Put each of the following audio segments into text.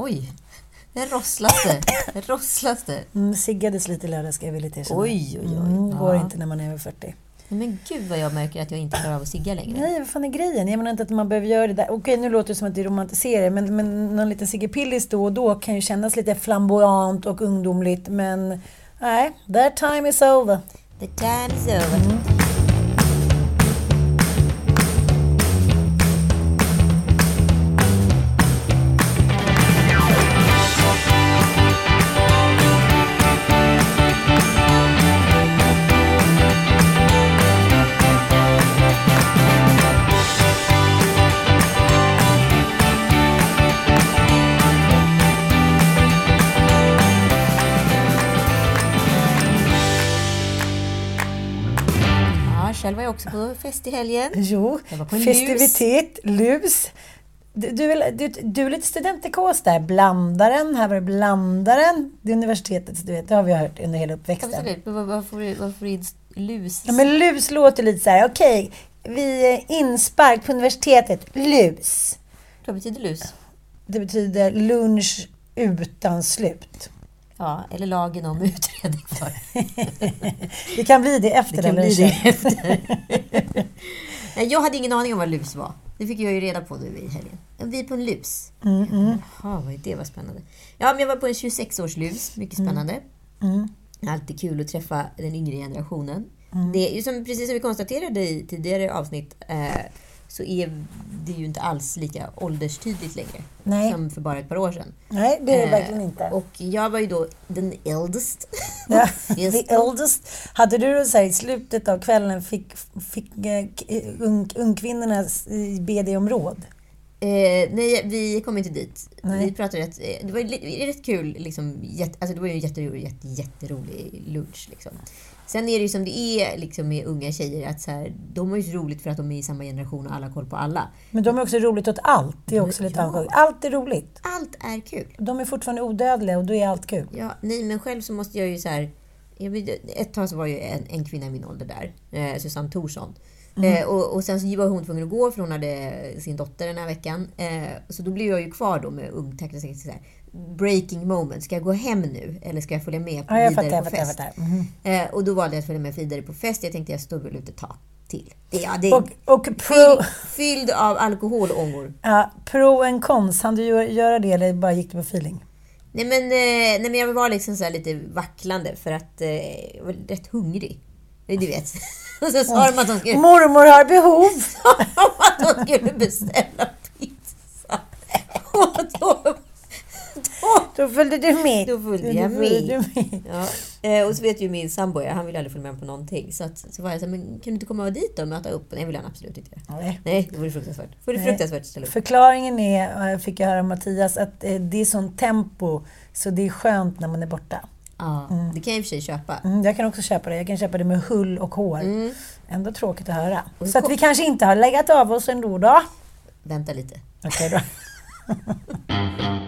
Oj, det rosslas det. Det rosslas det. Mm, siggades lite i lördags ska jag villigt erkänna. Oj, oj, oj. Mm, går Ja. inte när man är över 40. Men gud vad jag märker att jag inte klarar av att sigga längre. Nej, vad fan är grejen? Jag menar inte att man behöver göra det där. Okej, nu låter det som att det romantiserar, men, men någon liten Sigge Pillis då och då kan ju kännas lite flamboyant och ungdomligt, men nej, that time is over. The time is over. Ja, i helgen. Jo, festivitet, lus. Du, du, du, du är lite studentikos där. Blandaren, här var det blandaren. Det är universitetet, du vet, det har vi hört under hela uppväxten. Absolut. Men vad- Varför, varför är det lus? Ja, men lus låter lite så här, okej, vi är inspark på universitetet, lus. Vad betyder lus? Det betyder lunch utan slut. Ja, eller lagen om utredning för. Det kan bli det efter Det kan bli det efter. Nej, jag hade ingen aning om vad lus var. Det fick jag ju reda på nu i helgen. Vi är på en lus. Mm, mm, Jaha, vad är det? Vad spännande. Ja, men jag var på en 26-årslus. Mycket spännande. mm. Alltid kul att träffa den yngre generationen. Mm. Det är ju som, precis som vi konstaterade i tidigare avsnitt eh, så är det ju inte alls lika ålderstydligt längre Nej. som för bara ett par år sedan. Nej, det är det Eh, verkligen inte. Och jag var ju då den eldest. Ja, the eldest. Hade du så här, i slutet av kvällen fick, fick eh, k- ung, ungkvinnornas eh, be dig om råd? Eh, nej, vi kom inte dit. Nej. Vi pratade rätt, eh, det var rätt kul. Liksom, jätte, alltså det var ju en jätterolig, jätte, jätterolig lunch. Liksom. Sen är det ju som det är liksom, med unga tjejer. att så här, De har ju så roligt för att de är i samma generation och alla har koll på alla. Men de är också roligt åt allt. Det är också lite Ja. Allt är roligt. Allt är kul. De är fortfortande odödliga och då är allt kul. Ja, nej, men själv så måste jag ju så här... Ett tag så var ju en, en kvinna i min ålder där, eh, Susanne Thorsson. Eh, och, och sen så var hon tvungen att gå för hon hade sin dotter den här veckan. Eh, så då blev jag ju kvar då med ung så här, breaking moment. Ska jag gå hem nu eller ska jag följa med på Ja, jag vidare fattar, jag på fattar. Jag fest? fattar. Mhm. Eh, och då valde jag att följa med vidare på fest. Jag tänkte jag står väl ut ett tag till. Det, ja, det Och, och pro, fyll, fylld av alkoholångor. ja, pro and cons, hann du gö- göra det eller bara gick du på feeling? Nej men, eh, nej men jag var liksom så lite vacklande för att eh, jag var rätt hungrig. Du vet. Och så sa de att de skulle, Mormor har behov! att de skulle beställa pizza. Och då, då, följde du med. Då följde jag med. ja. eh, och så vet ju min sambo, han vill aldrig följa med på någonting. Så, att, så var jag så här, men kan du inte komma dit då och möta upp? Nej, vill han absolut inte göra. Nej. Nej, det vore fruktansvärt. Det vore fruktansvärt att ställa upp. Förklaringen är, fick jag höra av Mattias, att eh, det är sånt tempo så det är skönt när man är borta. Ja, det kan jag i och för sig köpa. Mm, jag kan också köpa det. Jag kan köpa det med hull och hår. Mm. Ändå tråkigt att höra. Så att vi kanske inte har legat av oss ändå då. Vänta lite. Okej då.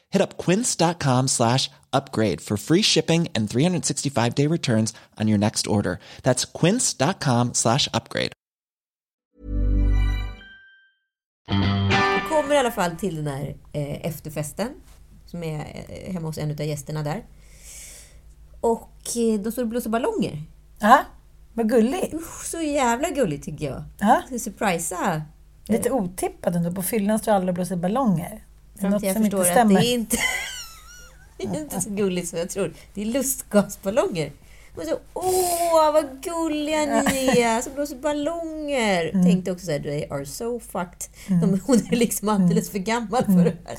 Hit up quince.com slash upgrade for free shipping and 365 day returns on your next order. That's quince.com slash upgrade. Vi kommer i alla fall till den här eh, efterfesten. Som är eh, hemma hos en av gästerna där. Och eh, de står och blåser ballonger. Ja, vad gulligt. Usch, så jävla gulligt tycker jag. Ja, surprisa. lite otippat ändå. På fyllan står alla och blåser ballonger. Fram till jag förstår att stämmer. det är inte... Det är inte så gulligt som jag tror. Det är lustgasballonger. Och så, åh, vad gulliga ni är som blåser ballonger. Mm. Tänkte också så här, they are so fucked. De, hon är liksom alldeles för gammal för det här.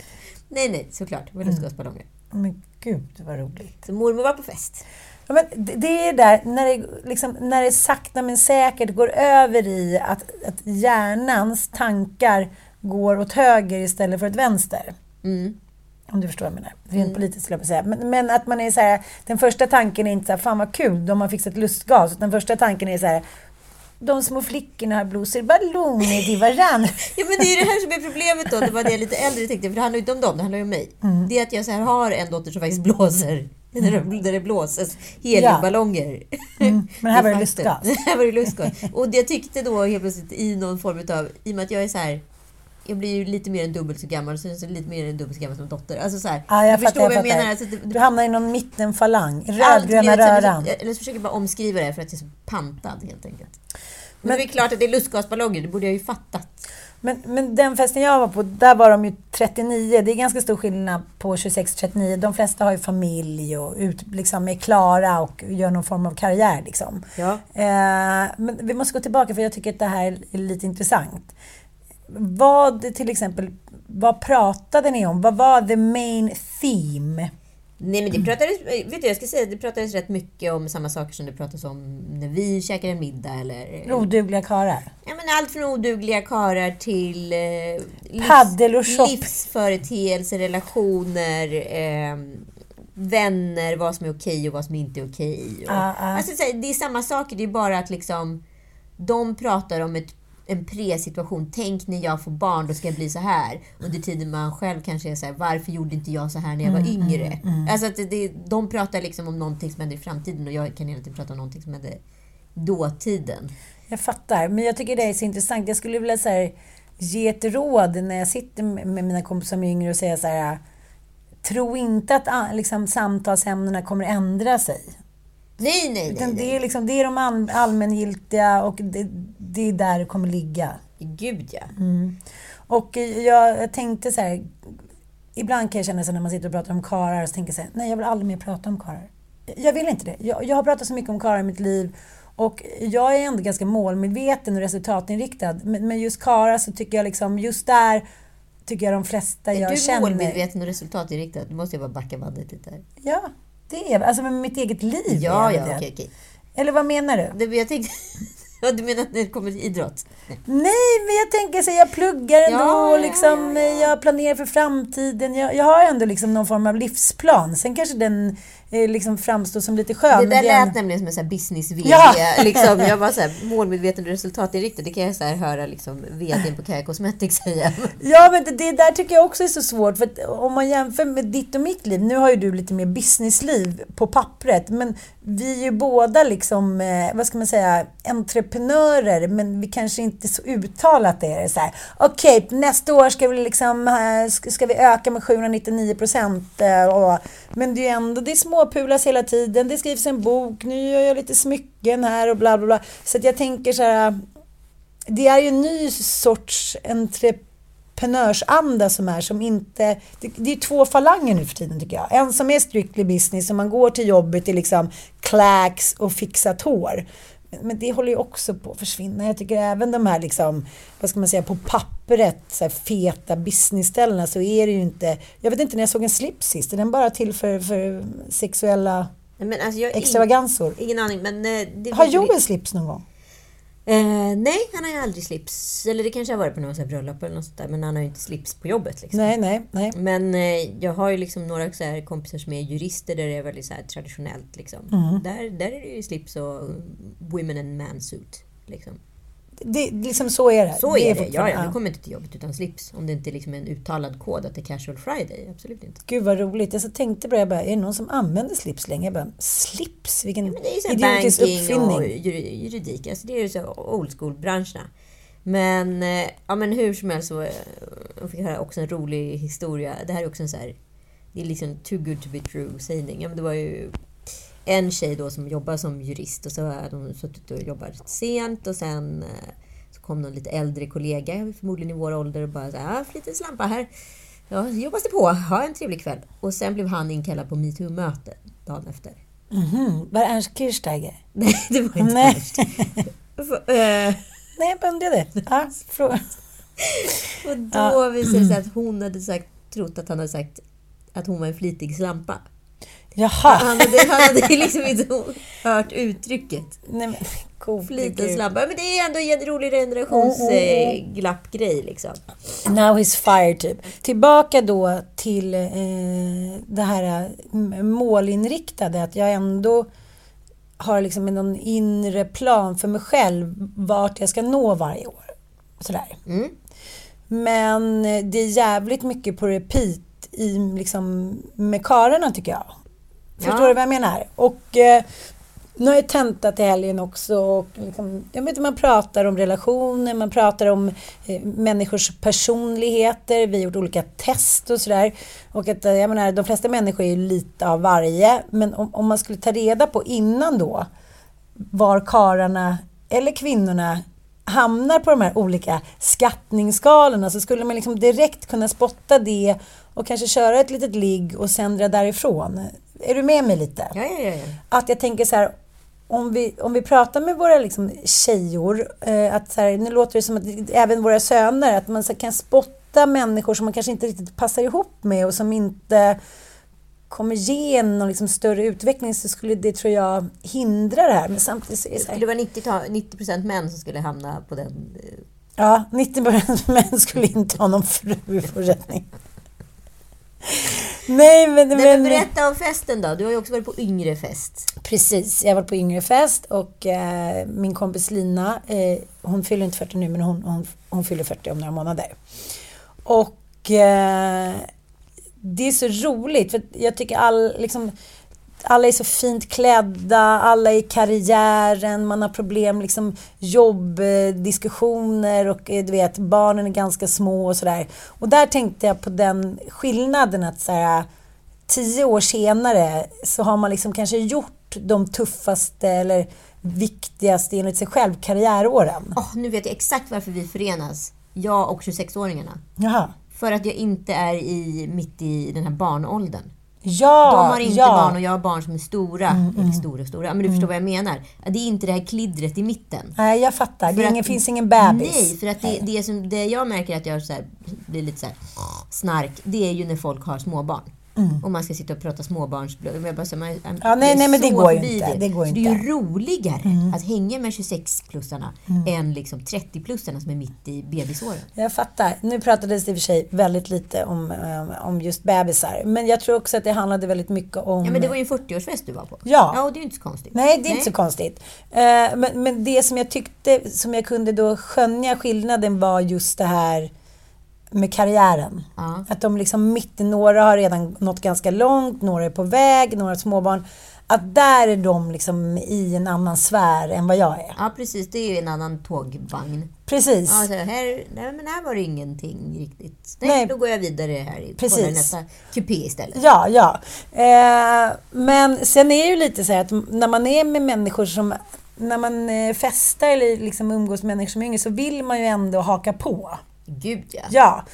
Nej, nej, såklart. Det var lustgasballonger. Men gud vad roligt. Så mormor var på fest. Ja, men det- det är där, när det, liksom, när det sakta men säkert går över i att, att hjärnans tankar går åt höger istället för åt vänster. Mm. Om du förstår vad jag menar. Rent politiskt skulle jag säga. Men, men att man är så här, den första tanken är inte så här, fan vad kul, de har fixat lustgas. Den första tanken är så här, de små flickorna blåser ballonger till varandra. Ja, men det är det här som är problemet då. Det var det jag lite äldre tänkte, för det handlar ju inte om dem, det handlar ju om mig. Mm. Det är att jag så här har en dotter som faktiskt blåser. Där det, där det blåses heliumballonger. Mm. Men här var det lustgas. här var det lustgas. Och jag tyckte då helt plötsligt i någon form utav, i och med att jag är så här jag blir ju lite mer än dubbelt så gammal, så är jag lite mer än dubbelt så gammal som dotter. Alltså så här, Ja, jag du förstår fattar, vad jag jag menar. fattar. Alltså, det, Du hamnar i någon mittenfalang, rödgröna så här- röran. Eller så försöker jag bara omskriva det för att jag är så pantad helt enkelt. Men, det är klart att det är lustgasballonger, det borde jag ju fattat. Men, men den festen jag var på, där var de ju 39. Det är ganska stor skillnad på 26 och 39. De flesta har ju familj och ut, liksom är klara och gör någon form av karriär. Liksom. Ja. Eh, men vi måste gå tillbaka för jag tycker att det här är lite intressant. Vad till exempel, vad pratade ni om? Vad var the main theme? Nej men det pratades, vet du jag ska säga det pratades rätt mycket om samma saker som det pratas om när vi käkar en middag eller... Odugliga karlar. Ja, men allt från odugliga karlar till eh, Paddel och shop. livsföreteelser, relationer, eh, vänner, vad som är okej och vad som inte är okej. Och, Ah, ah. Alltså, det är samma saker, det är bara att liksom de pratar om ett, en pre-situation. Tänk när jag får barn, då ska jag bli så här. Under tiden man själv kanske är så här, varför gjorde inte jag så här när jag var Mm, yngre? Alltså att det, de pratar liksom om någonting som händer i framtiden och jag kan hela tiden prata om någonting som händer dåtiden. Jag fattar, men jag tycker det är så intressant. Jag skulle vilja så här, ge ett råd när jag sitter med mina kompisar som är yngre och säga så här. Tro inte att liksom, samtalsämnena kommer ändra sig. Nej, nej. Utan nej. det, är liksom, det är de all, allmängiltiga och det, det är där det kommer ligga. Gud ja. Och jag, jag tänkte så här. Ibland kan jag känna så när man sitter och pratar om karlar så tänker jag så här, nej jag vill aldrig mer prata om karlar. Jag vill inte det. Jag, jag har pratat så mycket om karlar i mitt liv och jag är ändå ganska målmedveten och resultatinriktad. Men, men just karlar så tycker jag liksom, just där tycker jag de flesta Är jag du känner... målmedveten och resultatinriktad? Nu måste jag bara backa bandet lite här. Ja, det är Alltså med mitt eget liv Ja, ja, okej, okej. Eller vad menar du? Det, jag tänkte... Ja, du menar när det kommer till idrott? Nej. Men jag tänker så jag pluggar ändå Ja, liksom, ja, ja. jag planerar för framtiden. Jag, jag har ändå liksom någon form av livsplan. Sen kanske den liksom framstår som lite skön. Det där det lät nämligen som en business-VD. Ja. Liksom. Jag var så här, målmedveten och resultatinriktad. Det kan jag så här höra liksom, VDn på Kaja Cosmetics säga. Ja, men det, det där tycker jag också är så svårt. För om man jämför med ditt och mitt liv. Nu har ju du lite mer businessliv på pappret. Men vi är ju båda liksom, eh, vad ska man säga, entreprenörer. Men vi kanske inte så uttalat är det så här. Okej, nästa år ska vi liksom, eh, ska, vi öka med 799 procent. Eh, men det är ju ändå, det är småpulas hela tiden. Det skrivs en bok. Nu gör jag lite smycken här och bla bla bla. Så att jag tänker så här. Det är ju en ny sorts entreprenörsanda som är som inte... Det, det är två falanger nu för tiden tycker jag. En som är strictly business, som man går till jobbet i liksom klacks och fixat hår. Men- det håller ju också på att försvinna. Jag tycker även de här liksom, vad ska man säga, på pappret så här feta businessställena så är det ju inte... Jag vet inte när jag såg en slips sist, är den bara till för, för sexuella Men alltså, jag har ing, extravaganser? ingen aning. Men, eh, det Har Joel slips någon gång? Eh, nej, han har ju aldrig slips. Eller det kanske har varit på så här bröllop eller något sånt där. Men han har ju inte slips på jobbet. Liksom. Nej, nej, nej. Men eh, jag har ju liksom några så här kompisar som är jurister där det är väldigt så här traditionellt. Liksom. Mm. Där, där är det ju slips och women and man suit. Liksom. Det, liksom så är det. Så är det. Ja, ja, du kommer inte till jobbet utan slips. Om det inte liksom är en uttalad kod att det är casual friday. Absolut inte. Gud vad roligt. Jag så tänkte det, jag bara, är det någon som använder slips längre? Jag bara, slips? Vilken det här idiotisk uppfinning. och jur- juridik. Alltså det är ju så old school-branscherna. Men, eh, ja, men hur som helst så eh, jag fick höra också en rolig historia. Det här är också en så här... Det är liksom too good to be true sägning. Ja, men det var ju en tjej då som jobbar som jurist och så hade hon suttit och jobbat sent och sen eh, så kom någon lite äldre kollega, förmodligen i vår ålder och bara så här, ah, lite slampa här. Ja, jobbas det på. Ha en trevlig kväll. Och sen blev han inkallad på metoo-möte dagen efter. Mhm. Var det Ernst Kirchsteiger? Nej, det var inte Nej. För, eh, Nej, jag undrade. Ja, fråga. Och då visade det sig att hon hade sagt, trott att han hade sagt att hon var en flitig slampa. Jaha. Han hade, han hade liksom inte hört uttrycket. Nej, men, Flitig gud. slampa. Men det är ändå en rolig generationsglappgrej liksom. Now he's fired, typ. Tillbaka då till eh, det här eh, målinriktade, att jag ändå har liksom någon inre plan för mig själv vart jag ska nå varje år. Sådär. Mm. Men eh, det är jävligt mycket på repeat i, liksom, med karlarna tycker jag. Förstår Ja. du vad jag menar? Och eh, nu har jag tentat i helgen också. Och liksom, jag vet man pratar om relationer, man pratar om eh, människors personligheter. Vi har gjort olika test och sådär. Och att, eh, jag menar, de flesta människor är ju lite av varje. Men om, om man skulle ta reda på innan då var kararna eller kvinnorna hamnar på de här olika skattningsskalorna så skulle man liksom direkt kunna spotta det och kanske köra ett litet ligg och sen dra därifrån. Är du med mig lite? Ja, ja, ja. Att jag tänker så här, om vi, om vi pratar med våra liksom tjejor, eh, att så här, nu låter det som att även våra söner, att man så här, kan spotta människor som man kanske inte riktigt passar ihop med och som inte kommer ge någon liksom större utveckling så skulle det, tror jag, hindra det här. Men samtidigt så är det så Det här, skulle vara 90, ta- 90% män som skulle hamna på den... eh, ja, 90 män skulle inte ha någon fru i fortsättning. Nej, men... Nej, men berätta om festen då. Du har ju också varit på yngre fest. Precis, jag har varit på yngre fest och eh, min kompis Lina, eh, hon fyller inte 40 nu men hon, hon, hon fyller 40 om några månader. Och eh, det är så roligt för jag tycker all, liksom, alla är så fint klädda, alla är i karriären, man har problem, liksom jobbdiskussioner och eh, du vet, barnen är ganska små och sådär. Och där tänkte jag på den skillnaden att så här, tio år senare så har man liksom kanske gjort de tuffaste eller viktigaste enligt sig själv karriäråren. Åh, nu vet jag exakt varför vi förenas. Jag och 26-åringarna. Jaha. För att jag inte är i, mitt i den här barnåldern. Ja, De har inte ja. Mm, barn och jag har barn som är stora. Eller stora stora, men du förstår vad jag menar. Det är inte det här kliddret i mitten. Nej, jag fattar. Det För är ingen, att- finns ingen bebis. Nej, för att det, det, som, det jag märker att jag så här, blir lite så här, snark, det är ju när folk har småbarn. Och man ska sitta och prata småbarns... men Jag bara, så, man, Mm. Ja, nej, nej, men det går ju inte. Det går så inte. det är ju roligare Mm. att hänga med 26-plussarna än liksom 30-plussarna som är mitt i bebisåren. Jag fattar. Nu pratades det i och för sig väldigt lite om, eh, om just bebisar. Men jag tror också att det handlade väldigt mycket om... Ja, men det var ju en 40-årsfest du var på. Ja. Ja, och det är ju inte så konstigt. Nej, det är inte så konstigt. Eh, Men, men det som jag tyckte, som jag kunde då skönja skillnaden var just det här med karriären. Ja. Att de liksom mitt i, några har redan nått ganska långt, några är på väg, några småbarn. Att där är de liksom i en annan sfär än vad jag är. Ja, precis. Det är ju en annan tågvagn. Precis. Ja, så här, nej, men här var det ingenting riktigt. Nej, Nej. då går jag vidare här i Precis. kollar nästa kupé istället. Ja, ja. Eh, men sen är det ju lite så här att när man är med människor som... När man eh, festar eller liksom umgås med människor som är yngre så vill man ju ändå haka på. Gud ja. Ja.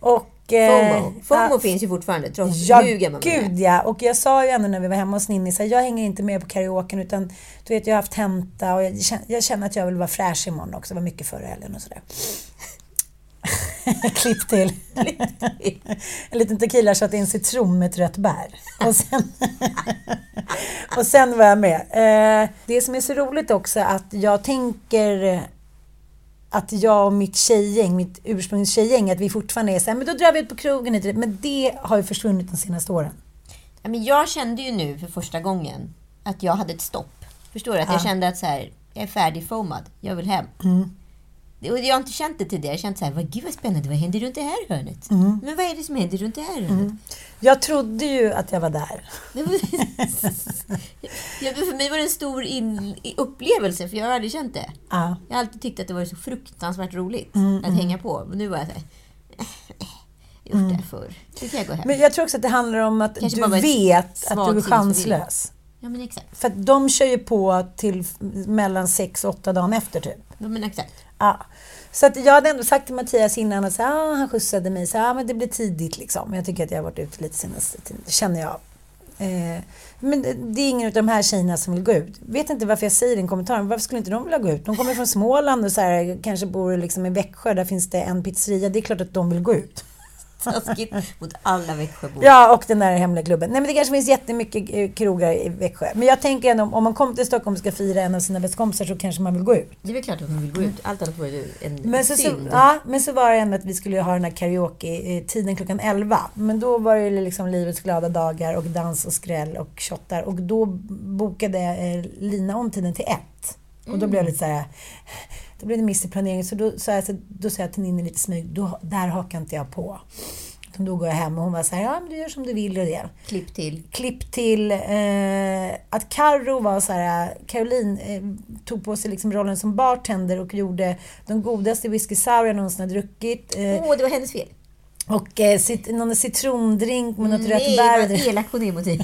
Och... eh, FOMO. FOMO ja, finns ju fortfarande trots Ja, hur gammal man gud ja. Och jag sa ju ändå när vi var hemma hos Ninni, så här, jag hänger inte med på karaoken utan du vet, jag har haft tenta och jag känner, jag känner att jag vill vara fräsch imorgon också. Det var mycket förra helgen och sådär. Klipp till. en liten tequila shot en citron med ett rött bär. Och sen, och sen var jag med. Eh, det som är så roligt också att jag tänker att jag och mitt tjejgäng, mitt ursprungstjejgäng, att vi fortfarande är så här, men då drar vi ut på krogen. dit. Men det har ju försvunnit de senaste åren. Ja, men jag kände ju nu för första gången att jag hade ett stopp. Förstår du? Att jag kände att så här, jag är färdig foamad. Jag vill hem. Mm. Och jag har inte känt det tidigare. Jag har känt så här, vad, gud vad spännande, vad händer runt det här hörnet? Mm. Men vad är det som händer runt det här hörnet? Jag trodde ju att jag var där. Ja, för mig var det en stor in... upplevelse, för jag har aldrig känt det. Ja. Jag har alltid tyckt att det var så fruktansvärt roligt Mm, att hänga på. Men nu var jag så här, jag har gjort det här förr. Nu kan jag gå hem. Mm. Men jag tror också att det handlar om att Kanske du vet att du är chanslös. Ja, men exakt. För att de kör ju på till mellan sex och åtta dagar efter typ. Ja, men exakt. Ja. Så att jag hade ändå sagt till Mattias innan att ah, han skjutsade mig, så, ah, men det blir tidigt liksom. Jag tycker att jag har varit ute lite senaste tiden, känner jag. Eh, men det- det är ingen av de här tjejerna som vill gå ut. Vet inte varför jag säger den kommentaren. Varför skulle inte de vilja gå ut? De kommer från Småland och så här, kanske bor liksom i Växjö. Där finns det en pizzeria. Det är klart att de vill gå ut. Taskigt mot alla Växjöbor. Ja, och den där hemliga klubben. Nej, men det kanske finns jättemycket eh, krogar i Växjö. Men jag tänker ändå, om man kommer till Stockholm och ska fira en av sina bästa kompisar så kanske man vill gå ut. Det är väl klart att man vill gå ut. Allt annat vore ju en Men så, så, synd. ja, men så var det ändå att vi skulle ha den här karaoke-tiden klockan 11. Men då var det liksom livets glada dagar och dans och skräll och shottar. Och då bokade eh, Lina om tiden till ett. Och då blev jag lite så här... Då blev det miss i planeringen. Så då sa jag, så, då sa jag till Ninni lite smyg, då, där hakar inte jag på. Utan Då går jag hem och hon var så här, ja men du gör som du vill och det. Klipp till. Klipp till eh, att Carro var så här, Caroline eh, tog på sig liksom rollen som bartender och gjorde de godaste whisky sour jag någonsin har druckit. Åh, Eh, det var hennes fel. Och eh, cit- någon citrondrink med något rött Nej, bär. vad elak hon är mot dig.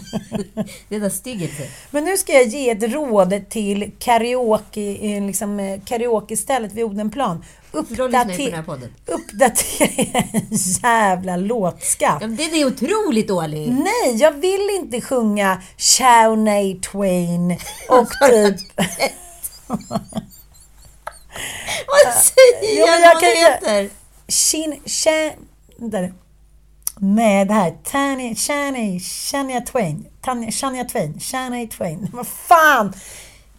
Det är där styggelse. Men nu ska jag ge ett råd till karaoke, eh, liksom, eh, karaoke-stället vid Odenplan. Uppdater-. Uppdatera en jävla låtskatt. Ja, den är otroligt dålig. Nej, jag vill inte sjunga Shawnee Twain och typ... Vad säger Ja, jag jag vad heter? Shin... Shan... Nu. Nej, det här. Tanya... Shania... Shania Twain. Tanya, Shania Twain. Shania Twain. Vad fan!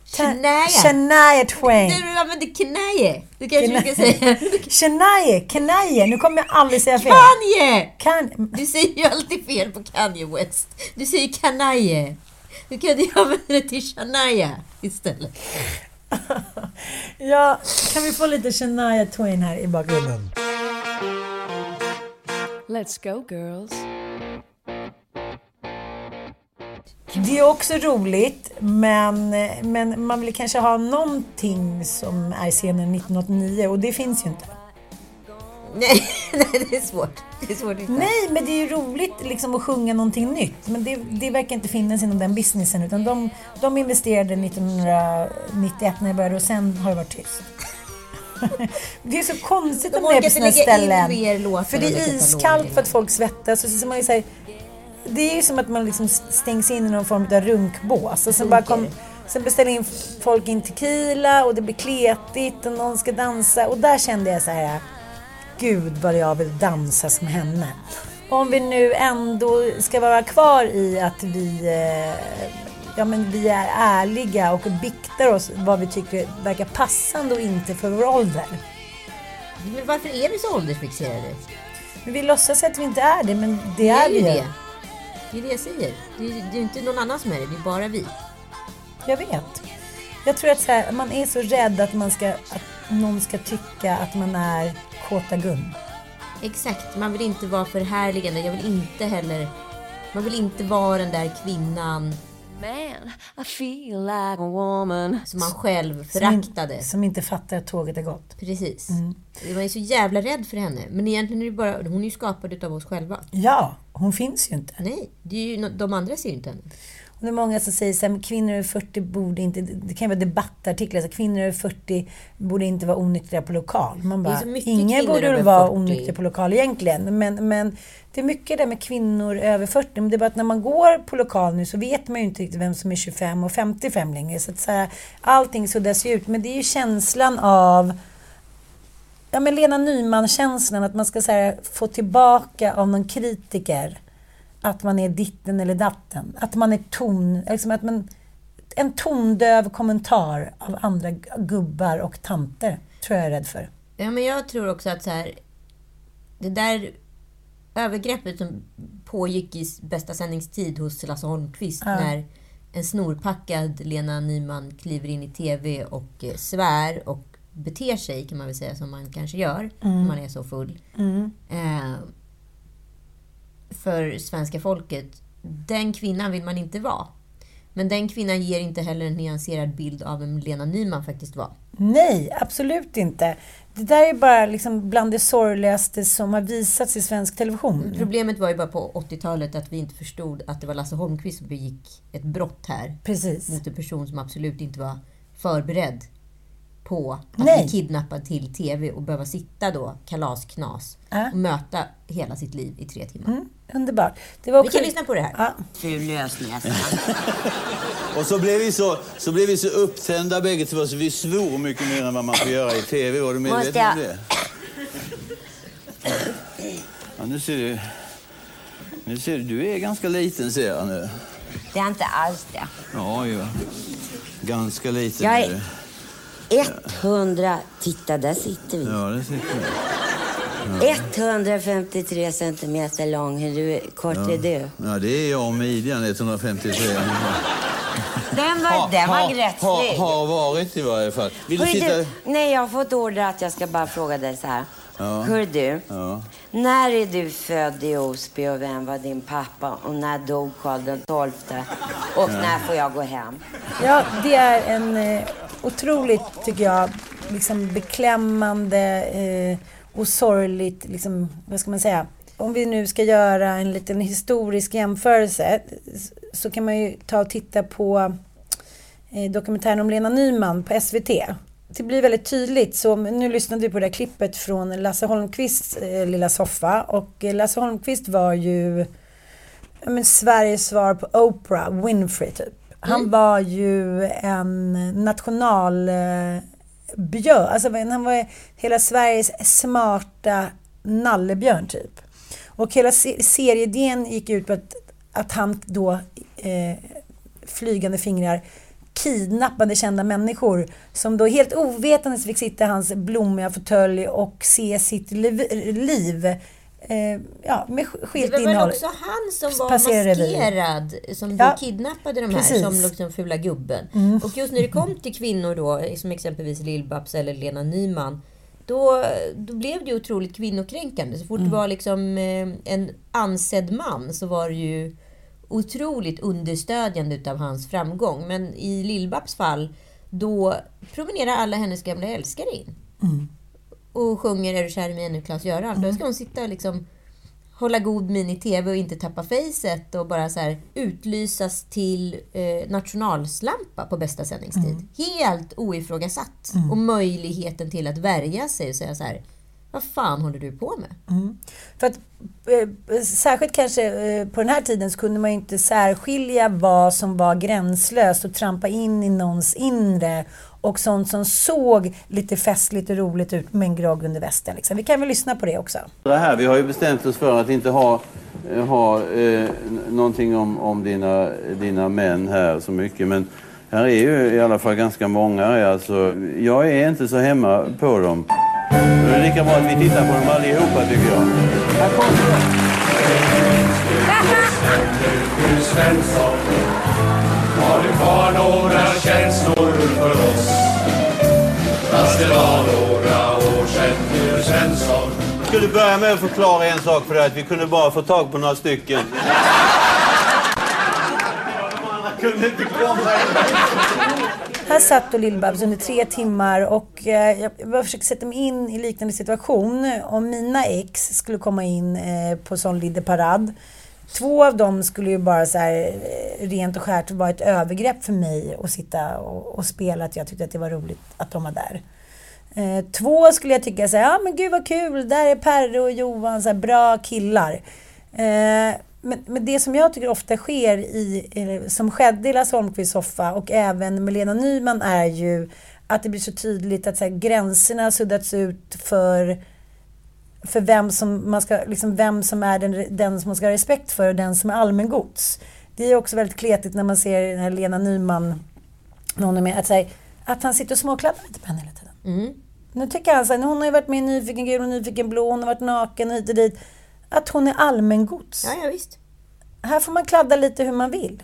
Shania. Shania Twain. Du använder knaje. Du kanske Kna- ska säga Shania. Kanye. Nu kommer jag aldrig säga fel. Kanye! Kan... Du säger ju alltid fel på Kanye West. Du säger kanaje. Du kan ju använda det till Shania istället. Ja, kan vi få lite Shania Twain här i bakgrunden? Let's go, girls. Det är också roligt, men, men man vill kanske ha någonting som är scenen 1989 och det finns ju inte. Nej, nej, det är svårt. Det är svårt. Nej, men det är ju roligt liksom att sjunga någonting nytt. Men det, det verkar inte finnas inom den businessen. Utan de, de investerade 1991 när jag började och sen har det varit tyst. det är så konstigt De är på in ställen. För det är iskallt för att folk svettas. Och så, så man så här, det är ju som att man liksom stängs in i någon form av runkbås. Och så bara kom, sen beställer in folk in tequila och det blir kletigt och någon ska dansa. Och där kände jag så här, gud vad jag vill dansa som henne. Om vi nu ändå ska vara kvar i att vi, eh, ja, men vi är ärliga och biktar oss vad vi tycker verkar passande och inte för vår ålder. Men varför är vi så åldersfixerade? Men vi låtsas att vi inte är det, men det Det är är vi det. Det är det jag säger. Det är, det är inte någon annan som är det, det är bara vi. Jag vet. Jag tror att här, man är så rädd att, man ska, att någon ska tycka att man är kåta Gun. Exakt, man vill inte vara förhärligande. Jag vill inte heller... Man vill inte vara den där kvinnan Man, I feel like a woman. som man själv Som, föraktade. som inte fattar att tåget är gått. Precis. Mm. Man är så jävla rädd för henne. Men egentligen är det bara... Hon är ju skapad utav oss själva. Ja, hon finns ju inte. Nej, det är ju, de andra ser ju inte henne. Och det är många som säger men kvinnor över 40 borde inte... Det kan ju vara debattartiklar. Så kvinnor över 40 borde inte vara onyktra på lokal. Man bara, ingen borde vara 40. onykter på lokal egentligen. Men, men det är mycket där med kvinnor över 40. Men det är bara att när man går på lokal nu så vet man ju inte riktigt vem som är 25 och 55 längre. Så att så här, allting suddas ju ut. Men det är ju känslan av Ja men Lena Nyman-känslan, att man ska här, få tillbaka av någon kritiker att man är ditten eller datten. Att man är ton... Liksom att man, en tondöv kommentar av andra gubbar och tanter, tror jag är rädd för. Ja, men jag tror också att så här, det där övergreppet som pågick i bästa sändningstid hos Lasse Holmqvist Ja. när en snorpackad Lena Nyman kliver in i TV och eh, svär och beter sig, kan man väl säga, som man kanske gör när man är så full. Eh, för svenska folket. Den kvinnan vill man inte vara. Men den kvinnan ger inte heller en nyanserad bild av vem Lena Nyman faktiskt var. Nej, absolut inte. Det där är bara liksom bland det sorgligaste som har visats i svensk television. Problemet var ju bara på 80-talet att vi inte förstod att det var Lasse Holmqvist som begick ett brott här Precis. mot en person som absolut inte var förberedd på att Nej. bli kidnappad till TV och behöva sitta då kalasknas Ja. och möta hela sitt liv i tre timmar. Underbart. Det var Vi kan lyssna på det här. Ja. Ful lösnäsa. Och så blev vi så, så, blev vi så upptända bägge två så vi svor mycket mer än vad man får göra i TV. Var du medveten jag- om det? Ja, nu ser du... Nu ser du, du är ganska liten ser jag nu. Det är inte alls det. Ja, ju. Ganska liten Jag är är du. 100... Titta, där sitter vi. Ja, det sitter du. 153 centimeter lång. Hur kort är du? Ja, det är jag och midjan, 153 ungefär. Den var, den var rätt har, snygg. har varit i varje fall. Vill du sitta... du, nej, jag har fått order att jag ska bara fråga dig så här. Ja. Hör du, Ja. när är du född i Osby och vem var din pappa? Och när dog Karl den XII? Och när får jag gå hem? Ja, det är en eh, otroligt, tycker jag, liksom beklämmande eh, och sorgligt, liksom, vad ska man säga? Om vi nu ska göra en liten historisk jämförelse så kan man ju ta och titta på eh, dokumentären om Lena Nyman på SVT. Det blir väldigt tydligt. Så nu lyssnade vi på det där klippet från Lasse Holmqvists eh, lilla soffa. Och eh, Lasse Holmqvist var ju men Sveriges svar på Oprah Winfrey typ. Han var ju en nationalbjörn. Alltså han var hela Sveriges smarta nallebjörn typ. Och hela se- serieidén gick ut på att, att han då eh, flygande fingrar kidnappade kända människor som då helt ovetandes fick sitta i hans blommiga fåtölj och se sitt liv eh, ja, med sk- Det skilt var väl innehåll. också han som var maskerad som Ja, kidnappade de här precis. som liksom fula gubben. Och just när det kom till kvinnor då, som exempelvis Lill-Babs eller Lena Nyman, då, då blev det ju otroligt kvinnokränkande. Så fort det var liksom eh, en ansedd man så var det ju otroligt understödjande utav hans framgång. Men i Lill-Babs fall, då promenerar alla hennes gamla älskare in. Och sjunger Är du kär i mig ännu, Klas-Göran. Då ska hon sitta och liksom hålla god min i TV och inte tappa facet och bara så här utlysas till eh, nationalslampa på bästa sändningstid. Helt oifrågasatt. Och möjligheten till att värja sig och säga så här, vad fan håller du på med? För att, eh, särskilt kanske eh, på den här tiden så kunde man ju inte särskilja vad som var gränslöst och trampa in i någons inre och sånt som såg lite festligt och roligt ut med en grogg under västen. Liksom. Vi kan väl lyssna på det också. Det här, vi har ju bestämt oss för att inte ha, eh, ha eh, någonting om, om dina, dina män här så mycket. Men här är ju i alla fall ganska många. Alltså, jag är inte så hemma på dem. Det är lika bra att vi tittar på dem allihopa tycker jag. Här kommer de. Svensson Har du kvar några känslor för oss? Fast det var några år sedan du Svensson Jag skulle börja med att förklara en sak för dig. Att vi kunde bara få tag på några stycken. kunde inte komma. Här satt då Lill-Babs under tre timmar och eh, jag bara försöker sätta mig in i liknande situation. Om mina ex skulle komma in eh, på sån Lidde parad. Två av dem skulle ju bara så här eh, rent och skärt vara ett övergrepp för mig att sitta och, och spela att jag tyckte att det var roligt att de var där. Eh, två skulle jag tycka så här, ja men gud vad kul, där är Perre och Johan, så här, bra killar. Eh, men, men det som jag tycker ofta sker i, eller, som skedde i Lasse Holmqvists soffa och även med Lena Nyman är ju att det blir så tydligt att så här, gränserna suddats ut för för vem som, man ska, liksom vem som är den, den som man ska ha respekt för och den som är allmängods. Det är också väldigt kletigt när man ser den här Lena Nyman, någon med, att, här, att han sitter och småkladdar lite på henne hela tiden. Mm. Nu tycker han så här, hon har ju varit med i Nyfiken gul och Nyfiken blå, hon har varit naken och hit och dit. Att hon är allmängods. Ja, ja visst. Här får man kladda lite hur man vill.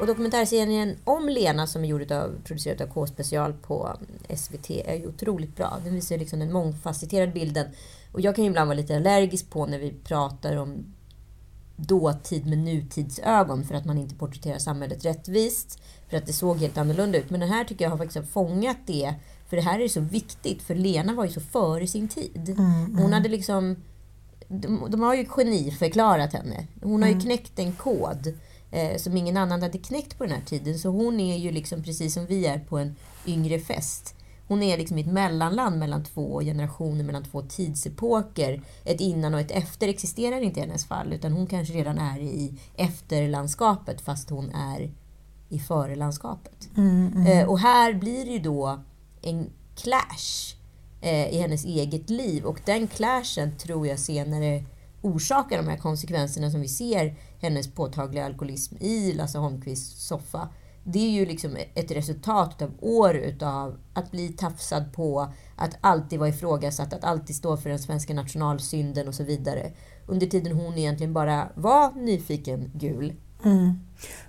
Och dokumentärserien om Lena som är gjord av, producerad av K-special på SVT är ju otroligt bra. Den visar liksom den mångfacetterade bilden. Och jag kan ju ibland vara lite allergisk på när vi pratar om dåtid med nutidsögon för att man inte porträtterar samhället rättvist. För att det såg helt annorlunda ut. Men den här tycker jag har faktiskt fångat det. För det här är så viktigt. För Lena var ju så före sin tid. Hon hade liksom... De, de har ju geniförklarat henne. Hon har ju knäckt en kod eh, som ingen annan hade knäckt på den här tiden. Så hon är ju liksom precis som vi är på en yngre fest. Hon är liksom i ett mellanland mellan två generationer, mellan två tidsepoker. Ett innan och ett efter existerar inte i hennes fall, utan hon kanske redan är i efterlandskapet fast hon är i förelandskapet. Eh, och här blir det ju då en clash eh, i hennes eget liv och den clashen tror jag senare orsakar de här konsekvenserna som vi ser hennes påtagliga alkoholism i Lasse Holmqvists soffa. Det är ju liksom ett resultat av år utav att bli tafsad på, att alltid vara ifrågasatt, att alltid stå för den svenska nationalsynden och så vidare. Under tiden hon egentligen bara var nyfiken gul.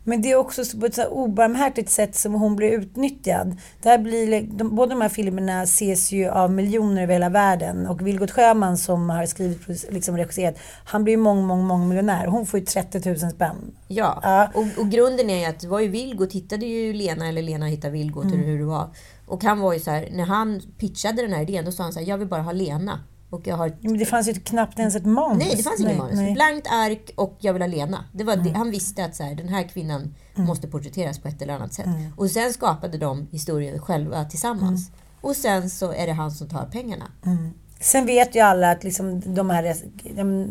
Men det är också så- på ett så här obarmhärtigt sätt som hon blir utnyttjad. Det här blir, de, båda de här filmerna ses ju av miljoner över hela världen. Och Vilgot Sjöman som har skrivit liksom regisserat, han blir ju mång, mång, mång miljonär. Hon får ju 30 000 spänn. Ja, Ja. Och, och grunden är ju att det var ju Vilgot hittade ju Lena, eller Lena hittade Vilgot, eller hur det var. Och han var ju så här, när han pitchade den här idén, då sa han så här, jag vill bara ha Lena. Och jag har... Men det fanns ju knappt ens ett manus. Nej, det fanns ingen manus. nej. Blankt ark och jag vill ha Lena. Det var det. Han visste att så här, den här kvinnan måste porträtteras på ett eller annat sätt. Och sen skapade de historien själva tillsammans. Och sen så är det han som tar pengarna. Sen vet ju alla att liksom de här de,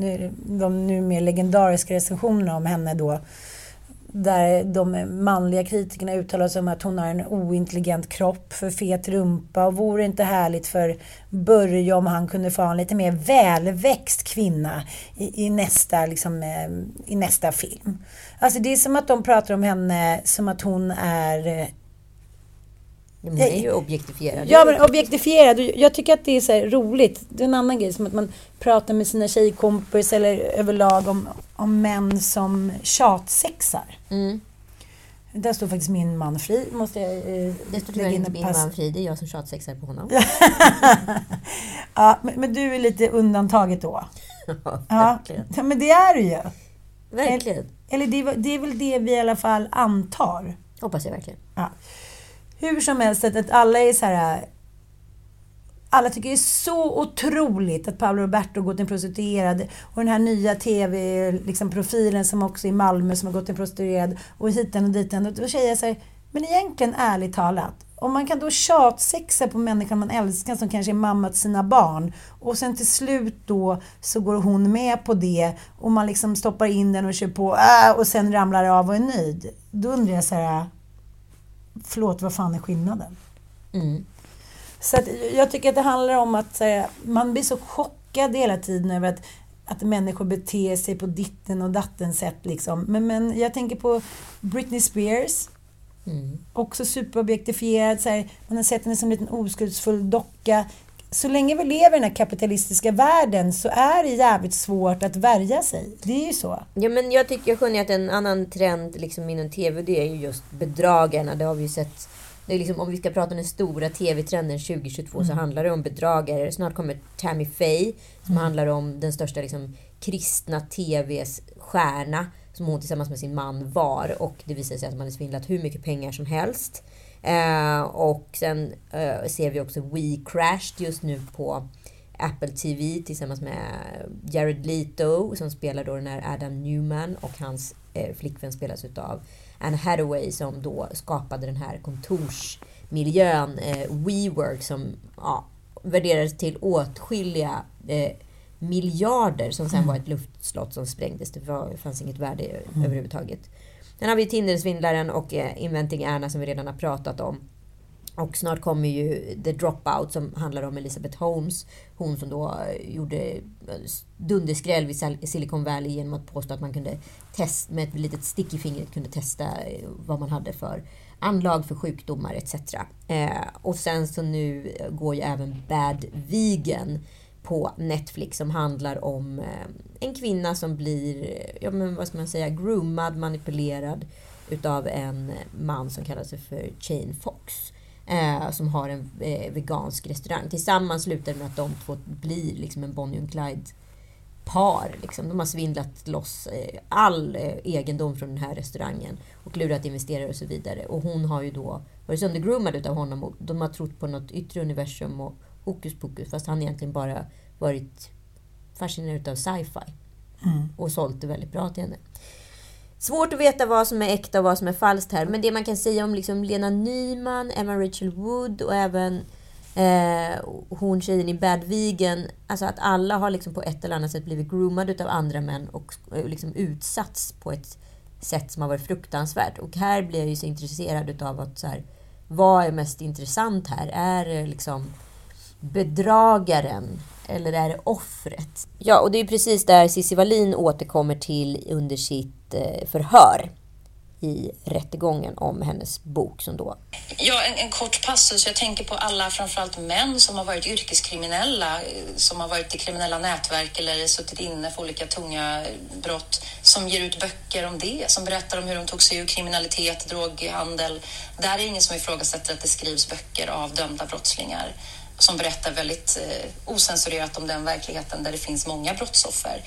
de nu mer legendariska recensionerna om henne då där de manliga kritikerna uttalar sig om att hon har en ointelligent kropp, för fet rumpa och vore inte härligt för Börje om han kunde få ha en lite mer välväxt kvinna i, i, nästa, liksom, eh, i nästa film. Alltså det är som att de pratar om henne som att hon är eh, hon är ju objektifierad. Ja, men objektifierad. Jag tycker att det är så roligt. Det är en annan grej, som att man pratar med sina tjejkompisar eller överlag om, om män som tjatsexar. Mm. Där står faktiskt min man fri, måste jag eh, Det står tyvärr inte min man fri. Det är jag som tjatsexar på honom. Ja, men, men du är lite undantaget då. Ja, verkligen. ja men det är du ju. Verkligen. Eller det, är- det är väl det vi i alla fall antar. Hoppas jag verkligen. Ja. Hur som helst, att, att alla är så här... Äh, alla tycker det är så otroligt att Paolo Roberto gått till en prostituerad och den här nya TV-profilen liksom, som också är i Malmö som har gått till en prostituerad och hiten och diten. Och då säger jag så här, men egentligen ärligt talat, om man kan då tjatsexa på människan man älskar som kanske är mamma till sina barn och sen till slut då så går hon med på det och man liksom stoppar in den och kör på äh, och sen ramlar av och är nöjd. Då undrar jag så här, förlåt, vad fan är skillnaden? Mm. Så jag tycker att det handlar om att här, man blir så chockad hela tiden över att, att människor beter sig på ditten och datten sätt. Liksom. Men, men jag tänker på Britney Spears. Mm. Också superobjektifierad. Så här, man har sett henne som en liten oskuldsfull docka. Så länge vi lever i den här kapitalistiska världen så är det jävligt svårt att värja sig. Det är ju så. Ja, men jag tycker jag skönjer att en annan trend liksom inom TV, det är ju just bedragarna. Det har vi ju sett. Det är liksom, om vi ska prata om den stora TV-trenden 2022 så handlar det om bedragare. Snart kommer Tammy Faye som handlar om den största liksom, kristna TVs stjärna som hon tillsammans med sin man var. Och det visar sig att man har svindlat hur mycket pengar som helst. Eh, och sen eh, ser vi också We Crashed just nu på Apple TV tillsammans med Jared Leto som spelar då den här Adam Newman och hans eh, flickvän spelas utav Anne Hathaway som då skapade den här kontorsmiljön eh, WeWork som ja, värderades till åtskilliga eh, miljarder som sen var ett luftslott som sprängdes. Det, var, det fanns inget värde överhuvudtaget. Sen har vi Tindersvindlaren och eh, Inventing Anna som vi redan har pratat om. Och snart kommer ju The Dropout som handlar om Elizabeth Holmes. Hon som då eh, gjorde eh, dunderskräll vid Silicon Valley genom att påstå att man kunde testa med ett litet stick i fingret kunde testa vad man hade för anlag för sjukdomar etc. Eh, och sen så nu går ju även Bad Vegan på Netflix som handlar om eh, en kvinna som blir, eh, ja men vad ska man säga, groomad, manipulerad utav en man som kallar sig för Chain Fox. Eh, som har en eh, vegansk restaurang. Tillsammans slutar det med att de två blir liksom en Bonnie och Clyde par. Liksom. De har svindlat loss eh, all eh, egendom från den här restaurangen och lurat investerare och så vidare. Och hon har ju då varit söndergroomad utav honom och de har trott på något yttre universum och hokus pokus fast han egentligen bara varit fascinerad utav sci-fi. Och sålt det väldigt bra till henne. Svårt att veta vad som är äkta och vad som är falskt här. Men det man kan säga om liksom Lena Nyman, Emma Rachel Wood och även eh, hon tjejen i Bad Vegan. Alltså att alla har liksom på ett eller annat sätt blivit groomade av andra män och eh, liksom utsatts på ett sätt som har varit fruktansvärt. Och här blir jag ju så intresserad utav att så här, vad är mest intressant här? Är det liksom bedragaren eller är det offret? Ja, och det är precis där Cissi Wallin återkommer till under sitt eh, förhör i rättegången om hennes bok som då... Ja, en, en kort passus. Jag tänker på alla, framförallt män som har varit yrkeskriminella, eh, som har varit i kriminella nätverk eller suttit inne för olika tunga brott, som ger ut böcker om det, som berättar om hur de tog sig ur kriminalitet, droghandel. Där är det ingen som ifrågasätter att det skrivs böcker av dömda brottslingar som berättar väldigt eh, osensurerat om den verkligheten där det finns många brottsoffer.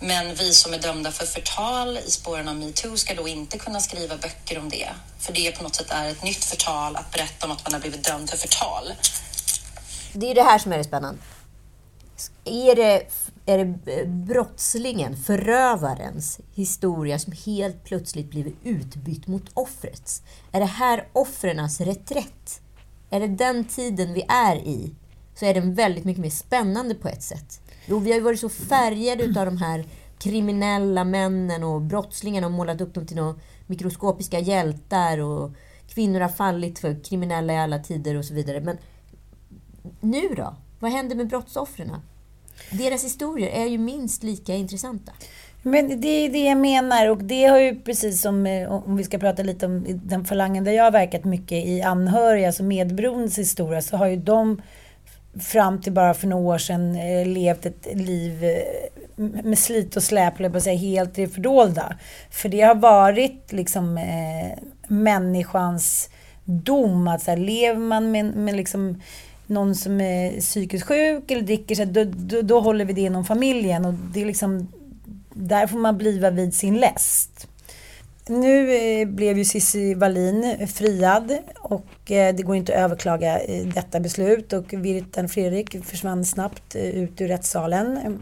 Men vi som är dömda för förtal i spåren av metoo ska då inte kunna skriva böcker om det. För det på något sätt är ett nytt förtal att berätta om att man har blivit dömd för förtal. Det är det här som är det spännande. Är det, är det brottslingen, förövarens historia som helt plötsligt blivit utbytt mot offrets? Är det här offrens reträtt? Är det den tiden vi är i så är den väldigt mycket mer spännande på ett sätt. Jo, vi har ju varit så färgade utav de här kriminella männen och brottslingarna och målat upp dem till några mikroskopiska hjältar och kvinnor har fallit för kriminella i alla tider och så vidare. Men nu då? Vad händer med brottsoffren? Deras historier är ju minst lika intressanta. Men det är det jag menar och det har ju precis som, eh, om vi ska prata lite om den falangen där jag har verkat mycket i anhöriga, alltså medberoendes historia, så har ju de fram till bara för några år sedan eh, levt ett liv eh, med slit och släp, på säga, helt i det fördolda. För det har varit liksom eh, människans dom, att så här, lever man med, med liksom någon som är psykiskt sjuk eller dricker, så här, då, då, då håller vi det inom familjen och det är liksom där får man bliva vid sin läst. Nu eh, blev ju Cissi Wallin friad och eh, det går inte att överklaga eh, detta beslut och Virtan Fredrik försvann snabbt ut ur rättssalen.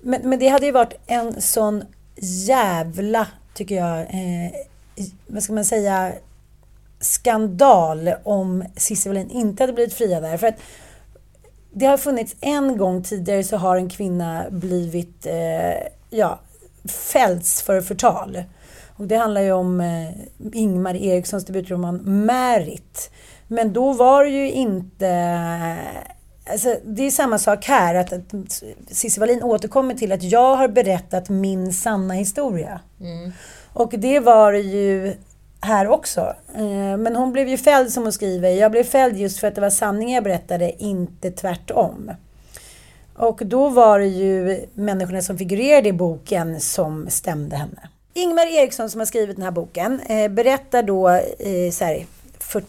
Men, men det hade ju varit en sån jävla, tycker jag, eh, vad ska man säga, skandal om Cissi Wallin inte hade blivit friad där. För att det har funnits en gång tidigare så har en kvinna blivit eh, ja, fällts för förtal. Och det handlar ju om eh, Ingmar Erikssons debutroman Märit. Men då var det ju inte... Alltså, det är samma sak här, att, att Cissi Wallin återkommer till att jag har berättat min sanna historia. Mm. Och det var ju här också. Eh, Men hon blev ju fälld som hon skriver. Jag blev fälld just för att det var sanningen jag berättade, inte tvärtom. Och då var det ju människorna som figurerade i boken som stämde henne. Ingmar Eriksson som har skrivit den här boken eh, berättar då, eh, så här, för,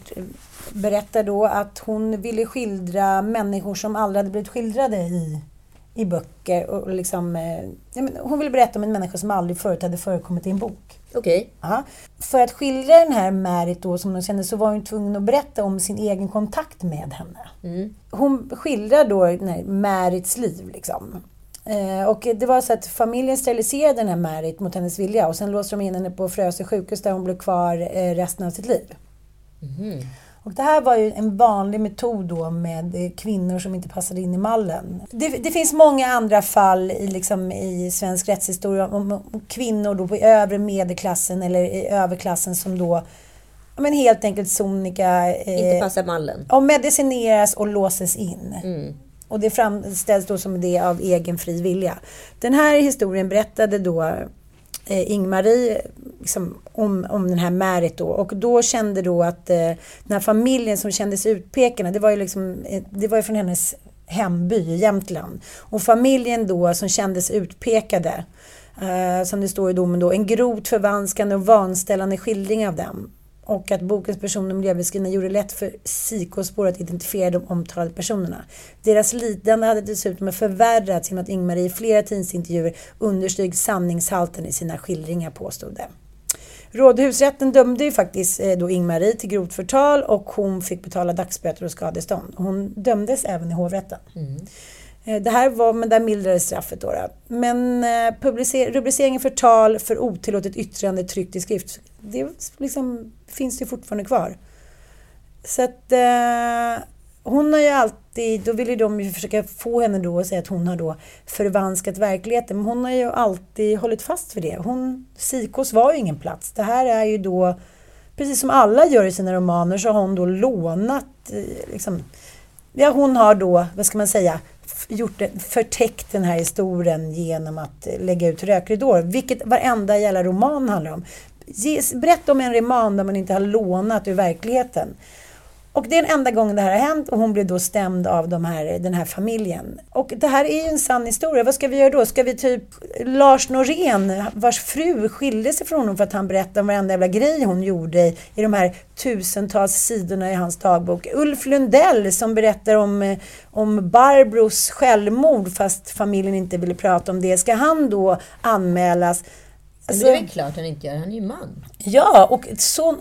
berättar då att hon ville skildra människor som aldrig hade blivit skildrade i, i böcker. Och liksom, eh, hon ville berätta om en människa som aldrig förut hade förekommit i en bok. Okej. Ja. För att skildra den här Märit då som hon kände så var hon tvungen att berätta om sin egen kontakt med henne. Mm. Hon skildrar då här Märits liv liksom. Eh, och det var så att familjen steriliserade den här Märit mot hennes vilja och sen låste de in henne på Frösö sjukhus där hon blev kvar eh, resten av sitt liv. Mhm. Och det här var ju en vanlig metod då med eh, kvinnor som inte passade in i mallen. Det, det finns många andra fall i, liksom, i svensk rättshistoria om, om kvinnor då på övre medelklassen eller i överklassen som då men helt enkelt sonika... Eh, Inte passar mallen. och medicineras och låses in. Mm. Och det framställs då som det av egen fri vilja. Den här historien berättade då eh, Ingmarie liksom, om, om den här Märit då. Och då kände då att eh, den här familjen som kändes utpekande det var ju, liksom, eh, det var ju från hennes hemby i Jämtland. Och familjen då som kändes utpekade, eh, som det står i domen då, en grovt förvanskande och vanställande skildring av dem. Och att bokens personer och miljöbeskrivningar gjorde det lätt för psykospår att identifiera de omtalade personerna. Deras lidande hade dessutom förvärrats genom att Ingmarie i flera tidningsintervjuer understryk sanningshalten i sina skildringar, påstod det. Rådhusrätten dömde ju faktiskt eh, då Ingmarie till grovt förtal och hon fick betala dagsböter och skadestånd. Hon dömdes även i hovrätten. Mm. Eh, det här var, men där mildrades straffet då. då. Men eh, publicer, rubriceringen förtal för otillåtet yttrande tryckt i skrift, det liksom, finns ju fortfarande kvar. Så att eh, hon har ju alltid, då vill ju de ju försöka få henne då att säga att hon har då förvanskat verkligheten. Men hon har ju alltid hållit fast vid det. Hon, Sikos var ju ingen plats. Det här är ju då, precis som alla gör i sina romaner, så har hon då lånat, eh, liksom, ja hon har då, vad ska man säga, gjort det, förtäckt den här historien genom att lägga ut rökridåer, vilket varenda jävla roman handlar om. Berätta om en roman där man inte har lånat ur verkligheten. Och det är den enda gången det här har hänt och hon blev då stämd av de här, den här familjen. Och det här är ju en sann historia. Vad ska vi göra då? Ska vi typ Lars Norén, vars fru skilde sig från honom för att han berättade om varenda jävla grej hon gjorde i, i de här tusentals sidorna i hans dagbok. Ulf Lundell som berättar om, eh, om Barbros självmord fast familjen inte ville prata om det. Ska han då anmälas? Alltså- det är väl klart han inte gör, han är ju man. Ja, och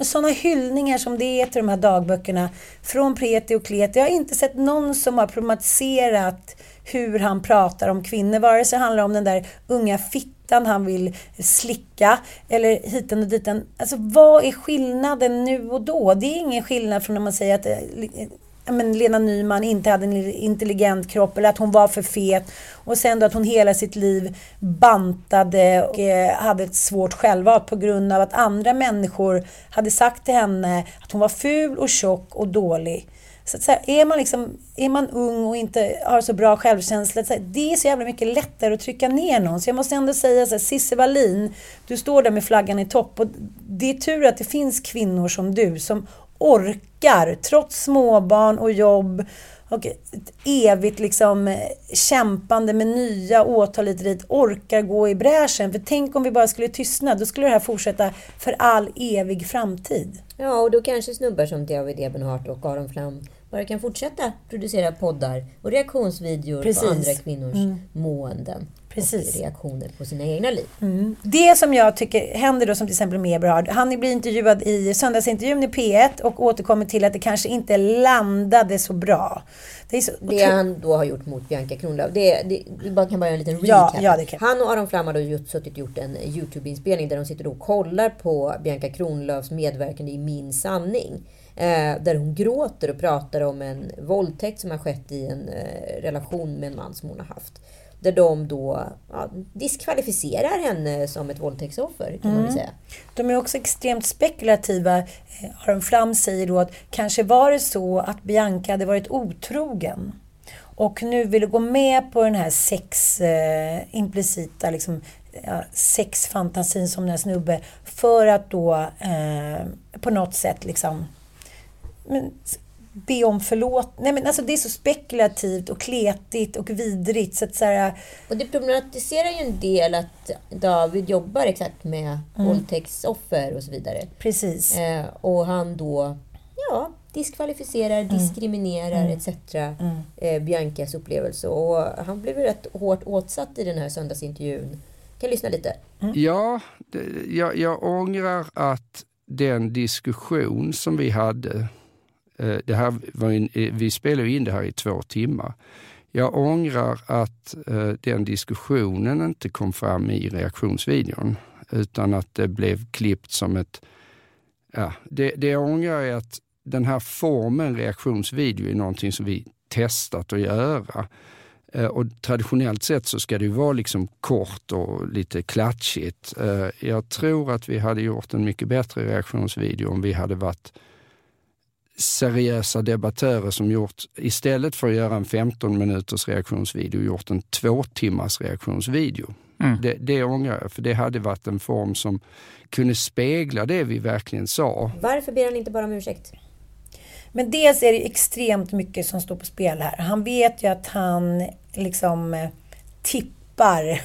sådana hyllningar som det är till de här dagböckerna från Preti och Kleti. Jag har inte sett någon som har problematiserat hur han pratar om kvinnor. Vare sig det handlar om den där unga fittan han vill slicka eller hiten och diten. Alltså vad är skillnaden nu och då? Det är ingen skillnad från när man säger att eh, men Lena Nyman inte hade en intelligent kropp eller att hon var för fet. Och sen då att hon hela sitt liv bantade och eh, hade ett svårt självhat på grund av att andra människor hade sagt till henne att hon var ful och tjock och dålig. Så, att så här, är, man liksom, är man ung och inte har så bra självkänsla, så här, det är så jävla mycket lättare att trycka ner någon. Så jag måste ändå säga så här, Cissi Wallin, du står där med flaggan i topp och det är tur att det finns kvinnor som du som orkar, trots småbarn och jobb och ett evigt liksom eh, kämpande med nya åtal hit och dit, orkar gå i bräschen. För tänk om vi bara skulle tystna, då skulle det här fortsätta för all evig framtid. Ja, och då kanske snubbar som David Ebenhart och Aron Flam bara kan fortsätta producera poddar och reaktionsvideor Precis. på andra kvinnors Mm. måenden. Precis. Reaktioner på sina egna liv. Mm. Det som jag tycker händer då, som till exempel med Eberhard, han blir intervjuad i söndagsintervjun i P1 och återkommer till att det kanske inte landade så bra. Det är så Det han då har gjort mot Bianca Kronlöf. Det, det, vi kan bara göra en liten Ja, recap. ja, kan. Han och Aron Flam har då gjort, suttit gjort en Youtube-inspelning där de sitter och kollar på Bianca Kronlöfs medverkande i Min sanning. Eh, där hon gråter och pratar om en våldtäkt som har skett i en eh, relation med en man som hon har haft. Där de då ja, diskvalificerar henne som ett våldtäktsoffer, kan man Mm. säga. De är också extremt spekulativa. Eh, Aron Flam säger då att kanske var det så att Bianca hade varit otrogen och nu ville gå med på den här sex, eh, implicita liksom, sexfantasin som den här snubbe för att då eh, på något sätt liksom men, be om förlåt. Nej men alltså det är så spekulativt och kletigt och vidrigt så att så här, Och det problematiserar ju en del att David jobbar exakt med Mm. våldtäktsoffer och så vidare. Precis. Eh, och han då ja, diskvalificerar, diskriminerar Mm. etc. Eh, Biancas upplevelse. Och han blev ju rätt hårt åtsatt i den här söndagsintervjun. Kan lyssna lite. Ja, det, jag, jag ångrar att den diskussion som vi hade, Eh, det här var en, eh, vi spelade ju in det här i två timmar. Jag ångrar att eh, den diskussionen inte kom fram i reaktionsvideon utan att det blev klippt som ett... Ja, det, det jag ångrar är att den här formen reaktionsvideo är någonting som vi testat att göra. Eh, och traditionellt sett så ska det ju vara liksom kort och lite klatschigt. Eh, jag tror att vi hade gjort en mycket bättre reaktionsvideo om vi hade varit seriösa debattörer som gjort, istället för att göra en 15 minuters reaktionsvideo, gjort en två timmars reaktionsvideo. Mm. Det, det ångrar jag, för det hade varit en form som kunde spegla det vi verkligen sa. Varför ber han inte bara om ursäkt? Men dels är det extremt mycket som står på spel här. Han vet ju att han liksom eh, tippar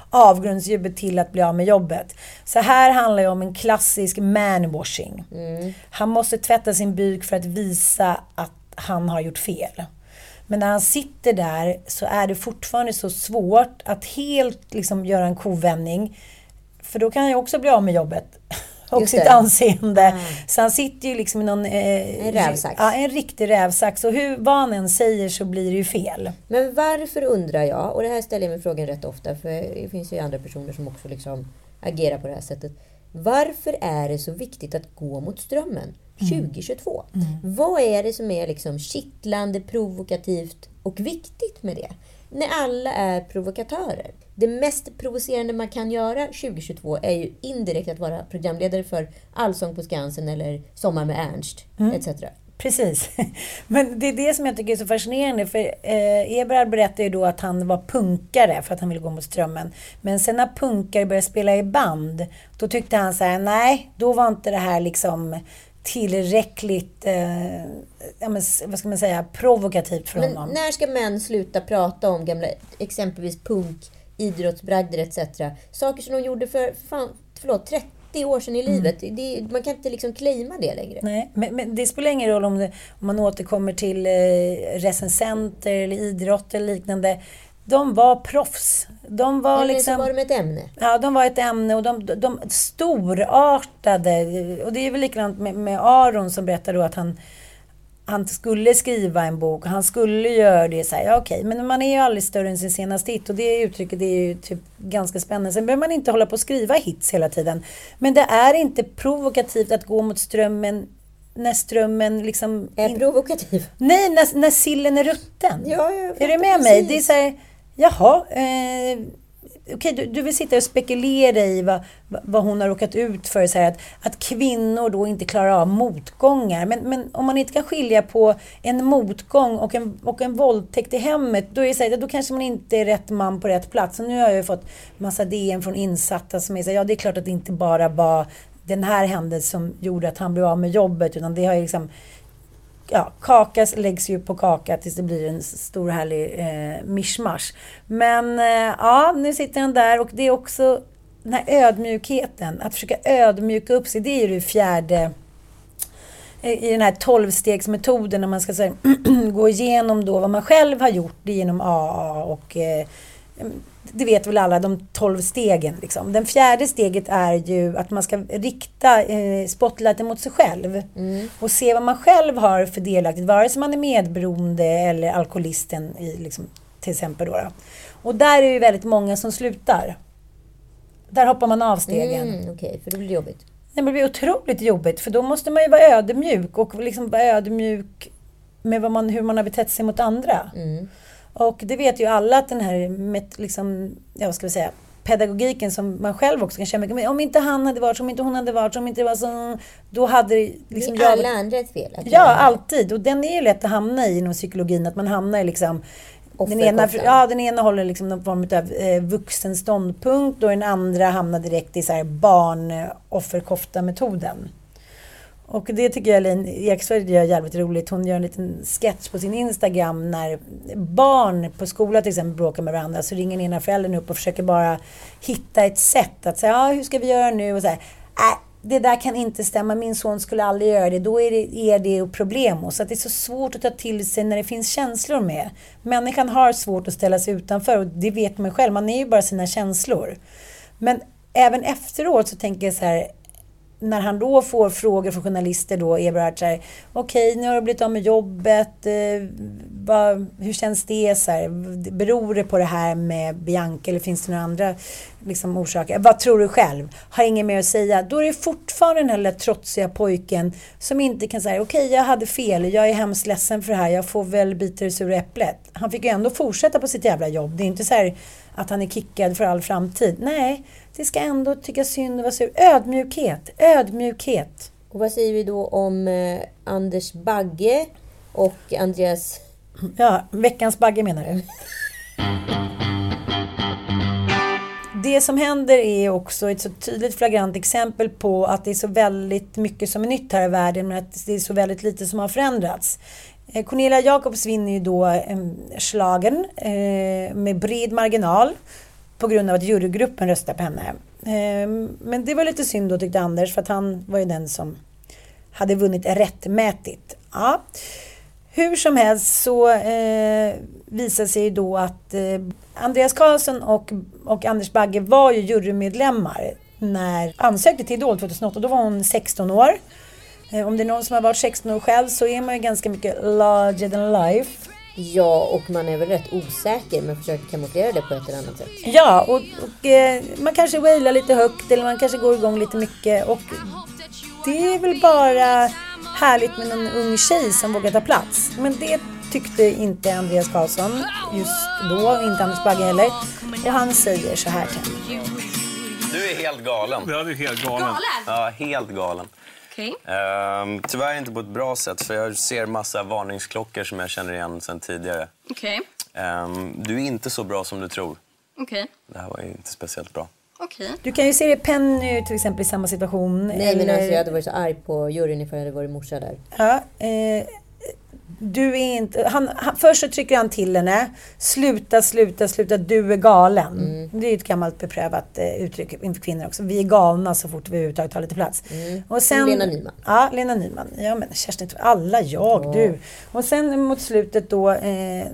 avgrundsdjupet till att bli av med jobbet. Så här handlar det om en klassisk manwashing. Han måste tvätta sin byk för att visa att han har gjort fel. Men när han sitter där så är det fortfarande så svårt att helt liksom göra en kovändning. För då kan han ju också bli av med jobbet. Och Just sitt det. anseende. Så han sitter ju liksom i någon... Eh, En rävsax. Ja, en riktig rävsax. Och hur, vad han än säger så blir det ju fel. Men varför undrar jag, och det här ställer jag mig frågan rätt ofta, för det finns ju andra personer som också liksom agerar på det här sättet. Varför är det så viktigt att gå mot strömmen 2022? Vad är det som är liksom kittlande, provokativt och viktigt med det? När alla är provokatörer. Det mest provocerande man kan göra 2022 är ju indirekt att vara programledare för Allsång på Skansen eller Sommar med Ernst, etc. Precis. Men det är det som jag tycker är så fascinerande. För eh, Eberhard berättade ju då att han var punkare för att han ville gå mot strömmen. Men sen när punkare började spela i band, då tyckte han så här, nej, då var inte det här liksom tillräckligt, eh, ja, men, vad ska man säga, provokativt för Men honom. när ska män sluta prata om gamla, exempelvis punk, idrottsbragder etc. Saker som de gjorde för, fan, förlåt, 30 år sedan i livet. Det, man kan inte liksom claima det längre. Nej, men, men det spelar ingen roll om, det, om man återkommer till eh, recensenter eller idrott eller liknande. De var proffs. De var Eller liksom... så var de ett ämne. Ja, de var ett ämne och de, de storartade. Och det är väl likadant med, med Aron som berättar då att han, han skulle skriva en bok och han skulle göra det. Så här, ja, okej, men man är ju aldrig större än sin senaste hit och det uttrycket det är ju typ ganska spännande. Sen behöver man inte hålla på och skriva hits hela tiden. Men det är inte provokativt att gå mot strömmen när strömmen liksom... Är provokativ? Nej, när, när sillen är rutten. Ja, är du med mig? Det är så här, jaha, eh, okej, du, du vill sitta och spekulera i vad, vad hon har råkat ut för. Så här, att, att kvinnor då inte klarar av motgångar. Men, men om man inte kan skilja på en motgång och en, och en våldtäkt i hemmet, då, är det så här, då kanske man inte är rätt man på rätt plats. Och nu har jag ju fått massa DM från insatta som är så här, ja det är klart att det inte bara var den här händelsen som gjorde att han blev av med jobbet, utan det har ju liksom ja, kaka läggs ju på kaka tills det blir en stor härlig eh, mischmasch. Men eh, ja, nu sitter han där och det är också den här ödmjukheten. Att försöka ödmjuka upp sig, det är ju det fjärde eh, i den här tolvstegsmetoden när man ska här, gå igenom då vad man själv har gjort det genom AA och eh, det vet väl alla, de tolv stegen. Liksom. Den fjärde steget är ju att man ska rikta eh, spotlighten mot sig själv. Och se vad man själv har för delaktigt, vare sig man är medberoende eller alkoholisten i, liksom, till exempel. Då, då. Och där är det väldigt många som slutar. Där hoppar man av stegen. Mm, Okej, för då blir det jobbigt. Nej, men det blir otroligt jobbigt för då måste man ju vara ödmjuk och liksom vara ödmjuk med man, hur man har betett sig mot andra. Och det vet ju alla att den här met, liksom, ja, vad ska vi säga, pedagogiken som man själv också kan känna mycket med. Om inte han hade varit om inte hon hade varit om inte det var så, då hade det liksom det är alla andra ett fel. Ja, alltid. Och den är ju lätt att hamna i inom psykologin, att man hamnar i liksom den ena, ja, den ena håller liksom någon form av eh, vuxen ståndpunkt och den andra hamnar direkt i så här barn-offerkofta-metoden. Och det tycker jag Lin Eksvärd gör jävligt roligt. Hon gör en liten sketch på sin Instagram när barn på skolan till exempel bråkar med varandra. Så ringer den ena föräldern upp och försöker bara hitta ett sätt att säga, ja hur ska vi göra nu? Och så här, äh, det där kan inte stämma, min son skulle aldrig göra det. Då är det, är det problem. Och Så att det är så svårt att ta till sig när det finns känslor med. Människan har svårt att ställa sig utanför och det vet man själv. Man är ju bara sina känslor. Men även efteråt så tänker jag så här, när han då får frågor från journalister då, Eberhard, så här, okej, nu har du blivit av med jobbet, eh, vad, hur känns det? Så här, beror det på det här med Bianca eller finns det några andra liksom, orsaker? Vad tror du själv? Har inget mer att säga. Då är det fortfarande den här lilla trotsiga pojken som inte kan säga, okej, jag hade fel, jag är hemskt ledsen för det här, jag får väl bita det sura äpplet. Han fick ju ändå fortsätta på sitt jävla jobb. Det är inte så här att han är kickad för all framtid. Nej, det ska ändå tycka synd och vara sur. Ödmjukhet, ödmjukhet. Och vad säger vi då om eh, Anders Bagge och Andreas... Ja, veckans Bagge menar du? Det som händer är också ett så tydligt flagrant exempel på att det är så väldigt mycket som är nytt här i världen men att det är så väldigt lite som har förändrats. Eh, Cornelia Jacobs vinner ju då eh, slagen eh, med bred marginal på grund av att jurygruppen röstade på henne. Ehm, men det var lite synd då tyckte Anders för att han var ju den som hade vunnit rättmätigt. Ja. Hur som helst så eh, visade sig då att eh, Andreas Karlsson och, och Anders Bagge var ju jurymedlemmar när ansökte till Idol 2008. Då var hon 16 år. Eh, om det är någon som har varit 16 år själv så är man ju ganska mycket larger than life. Ja, och man är väl rätt osäker men försöker kamouflera det på ett eller annat sätt. Ja, och, och eh, man kanske wailar lite högt eller man kanske går igång lite mycket. Och det är väl bara härligt med någon ung tjej som vågar ta plats. Men det tyckte inte Andreas Karlsson just då, inte Anders Bagge heller. Och han säger så här till henne. Du är helt galen. Ja, du är helt galen. Galen? Ja, helt galen. Okej. Ehm, tyvärr inte på ett bra sätt, för jag ser massa varningsklockor som jag känner igen sedan tidigare. Okej. Ehm, du är inte så bra som du tror. Okej. Det här var inte speciellt bra. Okej. Du kan ju se det Penny till exempel i samma situation. Nej, men eller- alltså, jag hade varit så arg på juryn ifall jag hade varit morsa där. Ja, eh, du är inte... Han, han, först så trycker han till henne. Sluta, sluta, sluta. Du är galen. Mm. Det är ju ett gammalt beprövat eh, uttryck inför kvinnor också. Vi är galna så fort vi överhuvudtaget tar lite plats. Och Som Lena Nyman. Ja, Lena Nyman. Ja, men Kerstin, alla jag, Ja. du. Och sen mot slutet då, eh,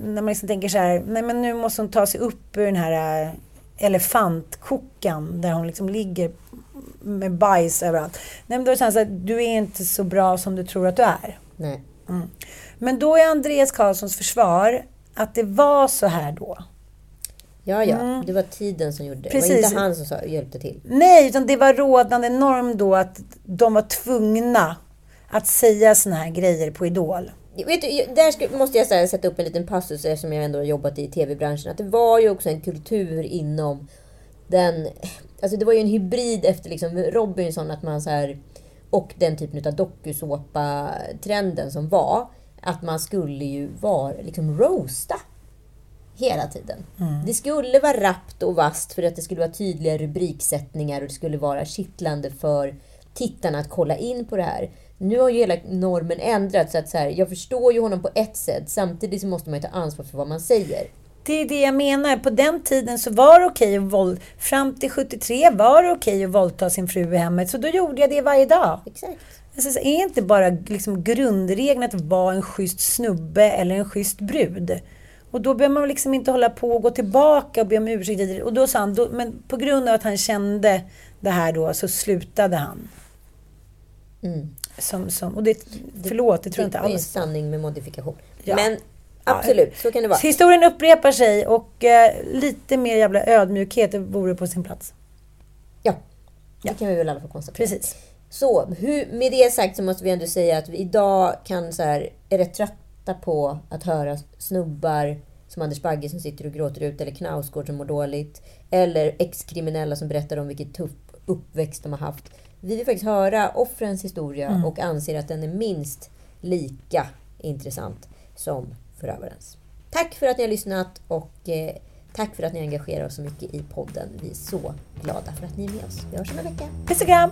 när man liksom tänker så här, nej men nu måste hon ta sig upp ur den här eh, elefantkokan där hon liksom ligger med bajs överallt. Nej, men då är det så här, så här, du är inte så bra som du tror att du är. Nej. Mm. Men då är Andreas Karlssons försvar att det var så här då. Ja, ja. Mm. Det var tiden som gjorde det. Det Precis. var inte han som sa, hjälpte till. Nej, utan det var rådande norm då att de var tvungna att säga såna här grejer på Idol. Vet du, där måste jag här, sätta upp en liten passus eftersom jag ändå har jobbat i tv-branschen. Att det var ju också en kultur inom den... Alltså det var ju en hybrid efter liksom Robinson att man så här, och den typen av dokusåpa-trenden som var. Att man skulle ju vara, liksom roasta hela tiden. Det skulle vara rappt och vast för att det skulle vara tydliga rubriksättningar och det skulle vara kittlande för tittarna att kolla in på det här. Nu har ju hela normen ändrats så att så här, jag förstår ju honom på ett sätt samtidigt så måste man ju ta ansvar för vad man säger. Det är det jag menar. På den tiden så var det okej att våld... Fram till 73 var det okej att våldta sin fru i hemmet. Så då gjorde jag det varje dag. Exakt. Alltså, så är inte bara liksom grundregeln att vara en schysst snubbe eller en schysst brud. Och då behöver man liksom inte hålla på och gå tillbaka och be om ursäkt. Och då sa han, då, men på grund av att han kände det här då så slutade han. Mm. Som, som, och det, förlåt, det tror jag inte Det är en alls. sanning med modifikation. Ja. Men absolut, så kan det vara. Historien upprepar sig och eh, lite mer jävla ödmjukhet vore på sin plats. Ja, det kan vi väl alla fall konstatera. Precis. Så, hur, med det sagt så måste vi ändå säga att vi idag kan så här, är rätt trötta på att höra snubbar som Anders Bagge som sitter och gråter ut, eller Knausgård som mår dåligt, eller ex-kriminella som berättar om vilket tuff uppväxt de har haft. Vi vill faktiskt höra offrens historia Mm. och anser att den är minst lika intressant som förövarens. Tack för att ni har lyssnat och eh, tack för att ni engagerar oss så mycket i podden. Vi är så glada för att ni är med oss. Vi hörs om en vecka. Puss och kram!